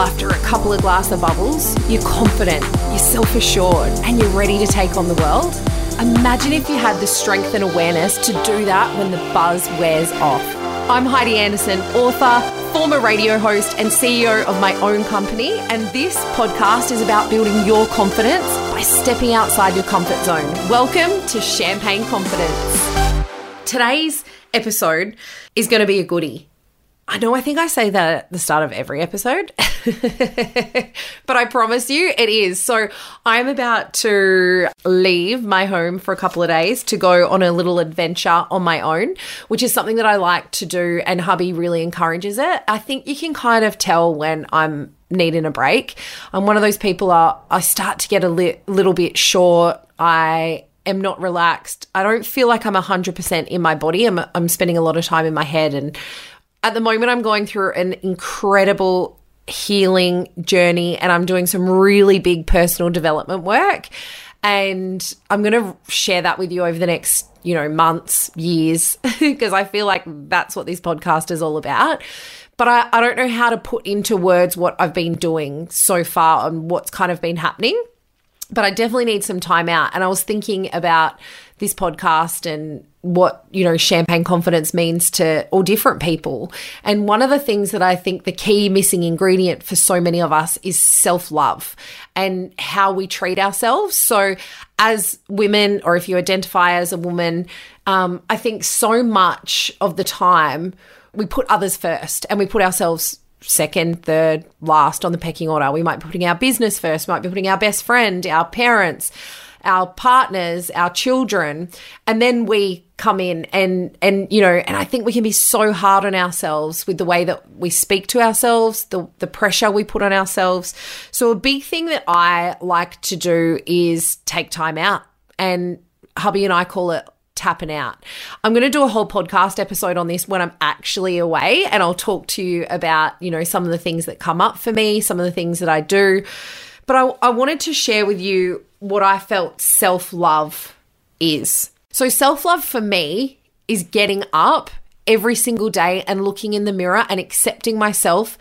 after a couple of glass of bubbles, you're confident, you're self assured, and you're ready to take on the world? Imagine if you had the strength and awareness to do that when the buzz wears off. I'm Heidi Anderson, author, former radio host, and CEO of my own company. And this podcast is about building your confidence by stepping outside your comfort zone. Welcome to Champagne Confidence. Today's episode is going to be a goodie. I know I think I say that at the start of every episode, but I promise you it is. So I'm about to leave my home for a couple of days to go on a little adventure on my own, which is something that I like to do, and hubby really encourages it. I think you can kind of tell when I'm needing a break. I'm one of those people are I start to get a li- little bit short. I am not relaxed. I don't feel like I'm 100% in my body. I'm, I'm spending a lot of time in my head and at the moment, I'm going through an incredible healing journey and I'm doing some really big personal development work. And I'm going to share that with you over the next, you know, months, years, because I feel like that's what this podcast is all about. But I, I don't know how to put into words what I've been doing so far and what's kind of been happening. But I definitely need some time out. And I was thinking about this podcast and what you know champagne confidence means to all different people and one of the things that i think the key missing ingredient for so many of us is self-love and how we treat ourselves so as women or if you identify as a woman um, i think so much of the time we put others first and we put ourselves second, third, last on the pecking order. We might be putting our business first, might be putting our best friend, our parents, our partners, our children, and then we come in and and you know, and I think we can be so hard on ourselves with the way that we speak to ourselves, the the pressure we put on ourselves. So a big thing that I like to do is take time out and hubby and I call it tapping out. I'm going to do a whole podcast episode on this when I'm actually away and I'll talk to you about, you know, some of the things that come up for me, some of the things that I do. But I, I wanted to share with you what I felt self love is. So, self love for me is getting up every single day and looking in the mirror and accepting myself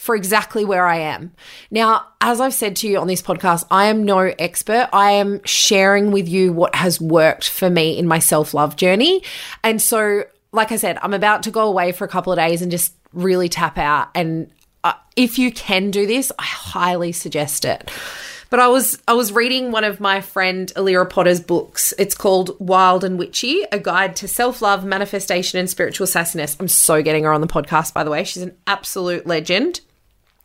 for exactly where I am. Now, as I've said to you on this podcast, I am no expert. I am sharing with you what has worked for me in my self love journey. And so, like I said, I'm about to go away for a couple of days and just really tap out. And uh, if you can do this, I highly suggest it. But I was I was reading one of my friend Alira Potter's books. It's called Wild and Witchy: A Guide to Self-Love, Manifestation and Spiritual Sassiness. I'm so getting her on the podcast by the way. She's an absolute legend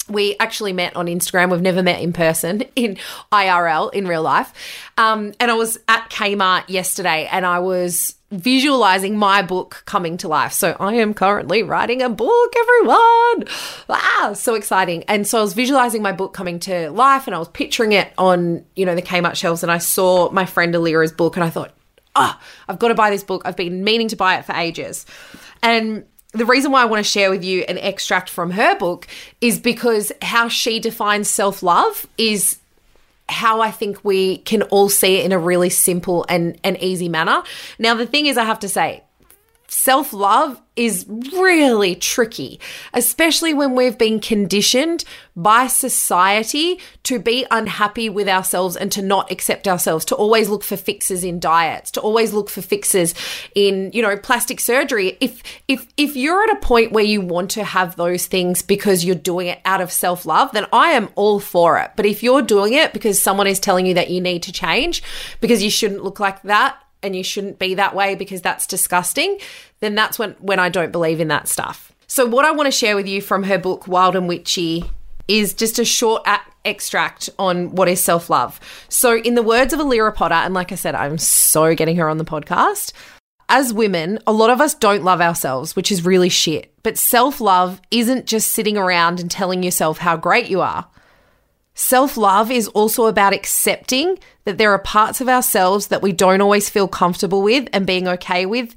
we actually met on Instagram. We've never met in person in IRL in real life. Um, and I was at Kmart yesterday and I was visualizing my book coming to life. So I am currently writing a book, everyone. Ah, so exciting. And so I was visualizing my book coming to life and I was picturing it on, you know, the Kmart shelves and I saw my friend Alira's book and I thought, oh, I've got to buy this book. I've been meaning to buy it for ages. And the reason why I want to share with you an extract from her book is because how she defines self love is how I think we can all see it in a really simple and, and easy manner. Now, the thing is, I have to say, self love is really tricky, especially when we've been conditioned by society to be unhappy with ourselves and to not accept ourselves, to always look for fixes in diets, to always look for fixes in, you know, plastic surgery. If if if you're at a point where you want to have those things because you're doing it out of self-love, then I am all for it. But if you're doing it because someone is telling you that you need to change because you shouldn't look like that, and you shouldn't be that way because that's disgusting, then that's when, when I don't believe in that stuff. So, what I want to share with you from her book, Wild and Witchy, is just a short extract on what is self love. So, in the words of Alira Potter, and like I said, I'm so getting her on the podcast. As women, a lot of us don't love ourselves, which is really shit. But self love isn't just sitting around and telling yourself how great you are. Self love is also about accepting that there are parts of ourselves that we don't always feel comfortable with and being okay with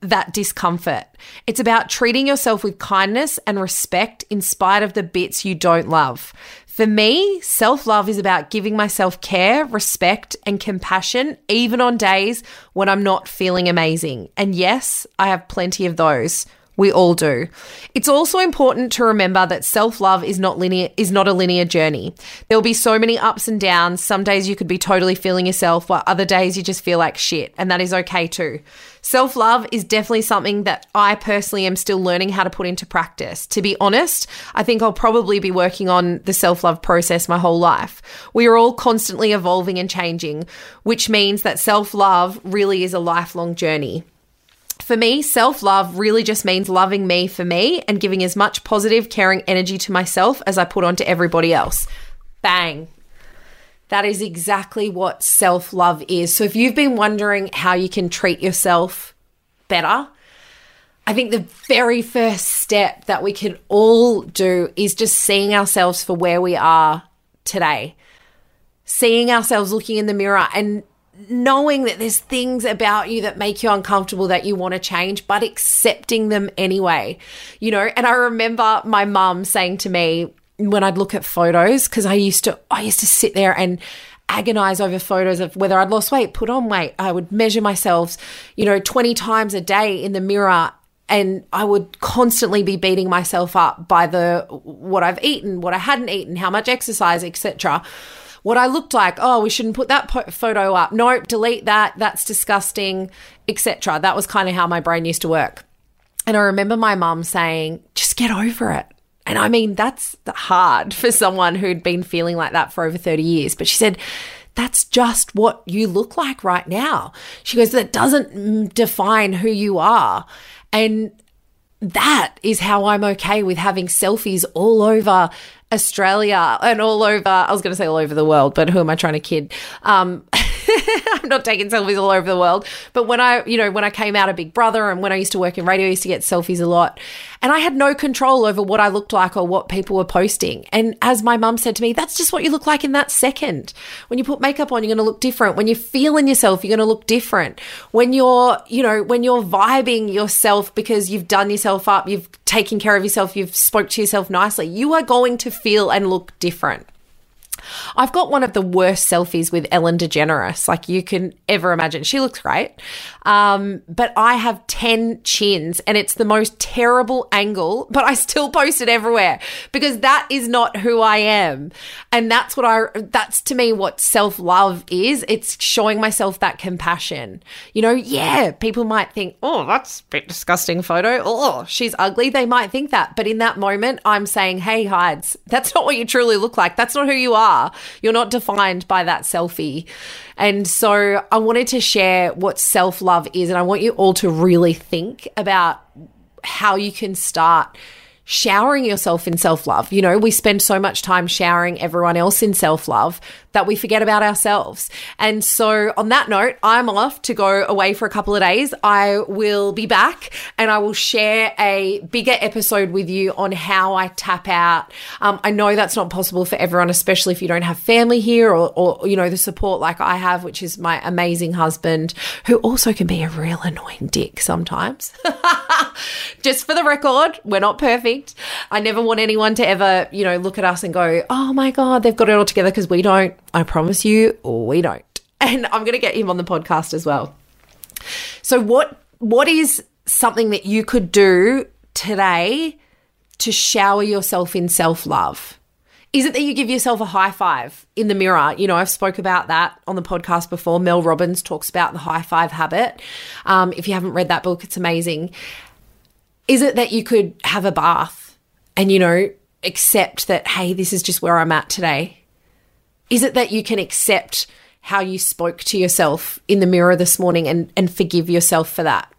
that discomfort. It's about treating yourself with kindness and respect in spite of the bits you don't love. For me, self love is about giving myself care, respect, and compassion, even on days when I'm not feeling amazing. And yes, I have plenty of those We all do. It's also important to remember that self-love is not linear is not a linear journey. There'll be so many ups and downs. Some days you could be totally feeling yourself while other days you just feel like shit, and that is okay too. Self-love is definitely something that I personally am still learning how to put into practice. To be honest, I think I'll probably be working on the self-love process my whole life. We are all constantly evolving and changing, which means that self-love really is a lifelong journey. For me, self love really just means loving me for me and giving as much positive, caring energy to myself as I put onto everybody else. Bang. That is exactly what self love is. So if you've been wondering how you can treat yourself better, I think the very first step that we can all do is just seeing ourselves for where we are today. Seeing ourselves looking in the mirror and knowing that there's things about you that make you uncomfortable that you want to change, but accepting them anyway. You know, and I remember my mum saying to me when I'd look at photos, because I used to, I used to sit there and agonize over photos of whether I'd lost weight, put on weight. I would measure myself, you know, 20 times a day in the mirror and I would constantly be beating myself up by the what I've eaten, what I hadn't eaten, how much exercise, etc what I looked like. Oh, we shouldn't put that po- photo up. Nope, delete that. That's disgusting, etc. That was kind of how my brain used to work. And I remember my mum saying, just get over it. And I mean, that's hard for someone who'd been feeling like that for over 30 years. But she said, that's just what you look like right now. She goes, that doesn't define who you are. And that is how I'm okay with having selfies all over Australia and all over, I was going to say all over the world, but who am I trying to kid? Um, I'm not taking selfies all over the world. But when I, you know, when I came out of Big Brother and when I used to work in radio, I used to get selfies a lot. And I had no control over what I looked like or what people were posting. And as my mum said to me, that's just what you look like in that second. When you put makeup on, you're going to look different. When you're feeling yourself, you're going to look different. When you're, you know, when you're vibing yourself because you've done yourself up, you've taken care of yourself, you've spoke to yourself nicely, you are going to feel and look different. I've got one of the worst selfies with Ellen DeGeneres, like you can ever imagine. She looks great. Um, but I have 10 chins and it's the most terrible angle, but I still post it everywhere because that is not who I am. And that's what I, that's to me what self love is. It's showing myself that compassion. You know, yeah, people might think, oh, that's a bit disgusting photo. Oh, she's ugly. They might think that. But in that moment, I'm saying, hey, Hides, that's not what you truly look like. That's not who you are. You're not defined by that selfie. And so I wanted to share what self love is. And I want you all to really think about how you can start showering yourself in self love. You know, we spend so much time showering everyone else in self love that we forget about ourselves. And so, on that note, I'm off to go away for a couple of days. I will be back and I will share a bigger episode with you on how I tap out. Um, I know that's not possible for everyone, especially if you don't have family here or, or, you know, the support like I have, which is my amazing husband, who also can be a real annoying dick sometimes. Just for the record, we're not perfect I never want anyone to ever, you know, look at us and go, oh my God, they've got it all together because we don't. I promise you, we don't. And I'm going to get him on the podcast as well. So, what what is something that you could do today to shower yourself in self love? Is it that you give yourself a high five in the mirror? You know, I've spoke about that on the podcast before. Mel Robbins talks about the high five habit. Um, if you haven't read that book, it's amazing. Is it that you could have a bath and, you know, accept that, hey, this is just where I'm at today? Is it that you can accept how you spoke to yourself in the mirror this morning and, and forgive yourself for that?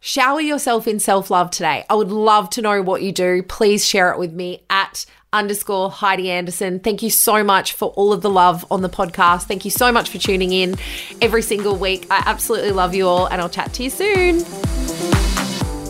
Shower yourself in self love today. I would love to know what you do. Please share it with me at underscore Heidi Anderson. Thank you so much for all of the love on the podcast. Thank you so much for tuning in every single week. I absolutely love you all, and I'll chat to you soon.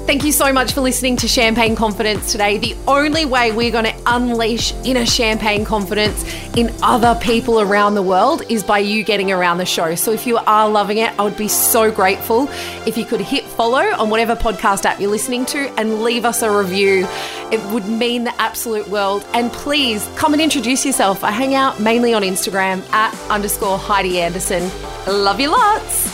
Thank you so much for listening to Champagne Confidence today. The only way we're going to unleash inner champagne confidence in other people around the world is by you getting around the show. So if you are loving it, I would be so grateful if you could hit follow on whatever podcast app you're listening to and leave us a review. It would mean the absolute world. And please come and introduce yourself. I hang out mainly on Instagram at underscore Heidi Anderson. Love you lots.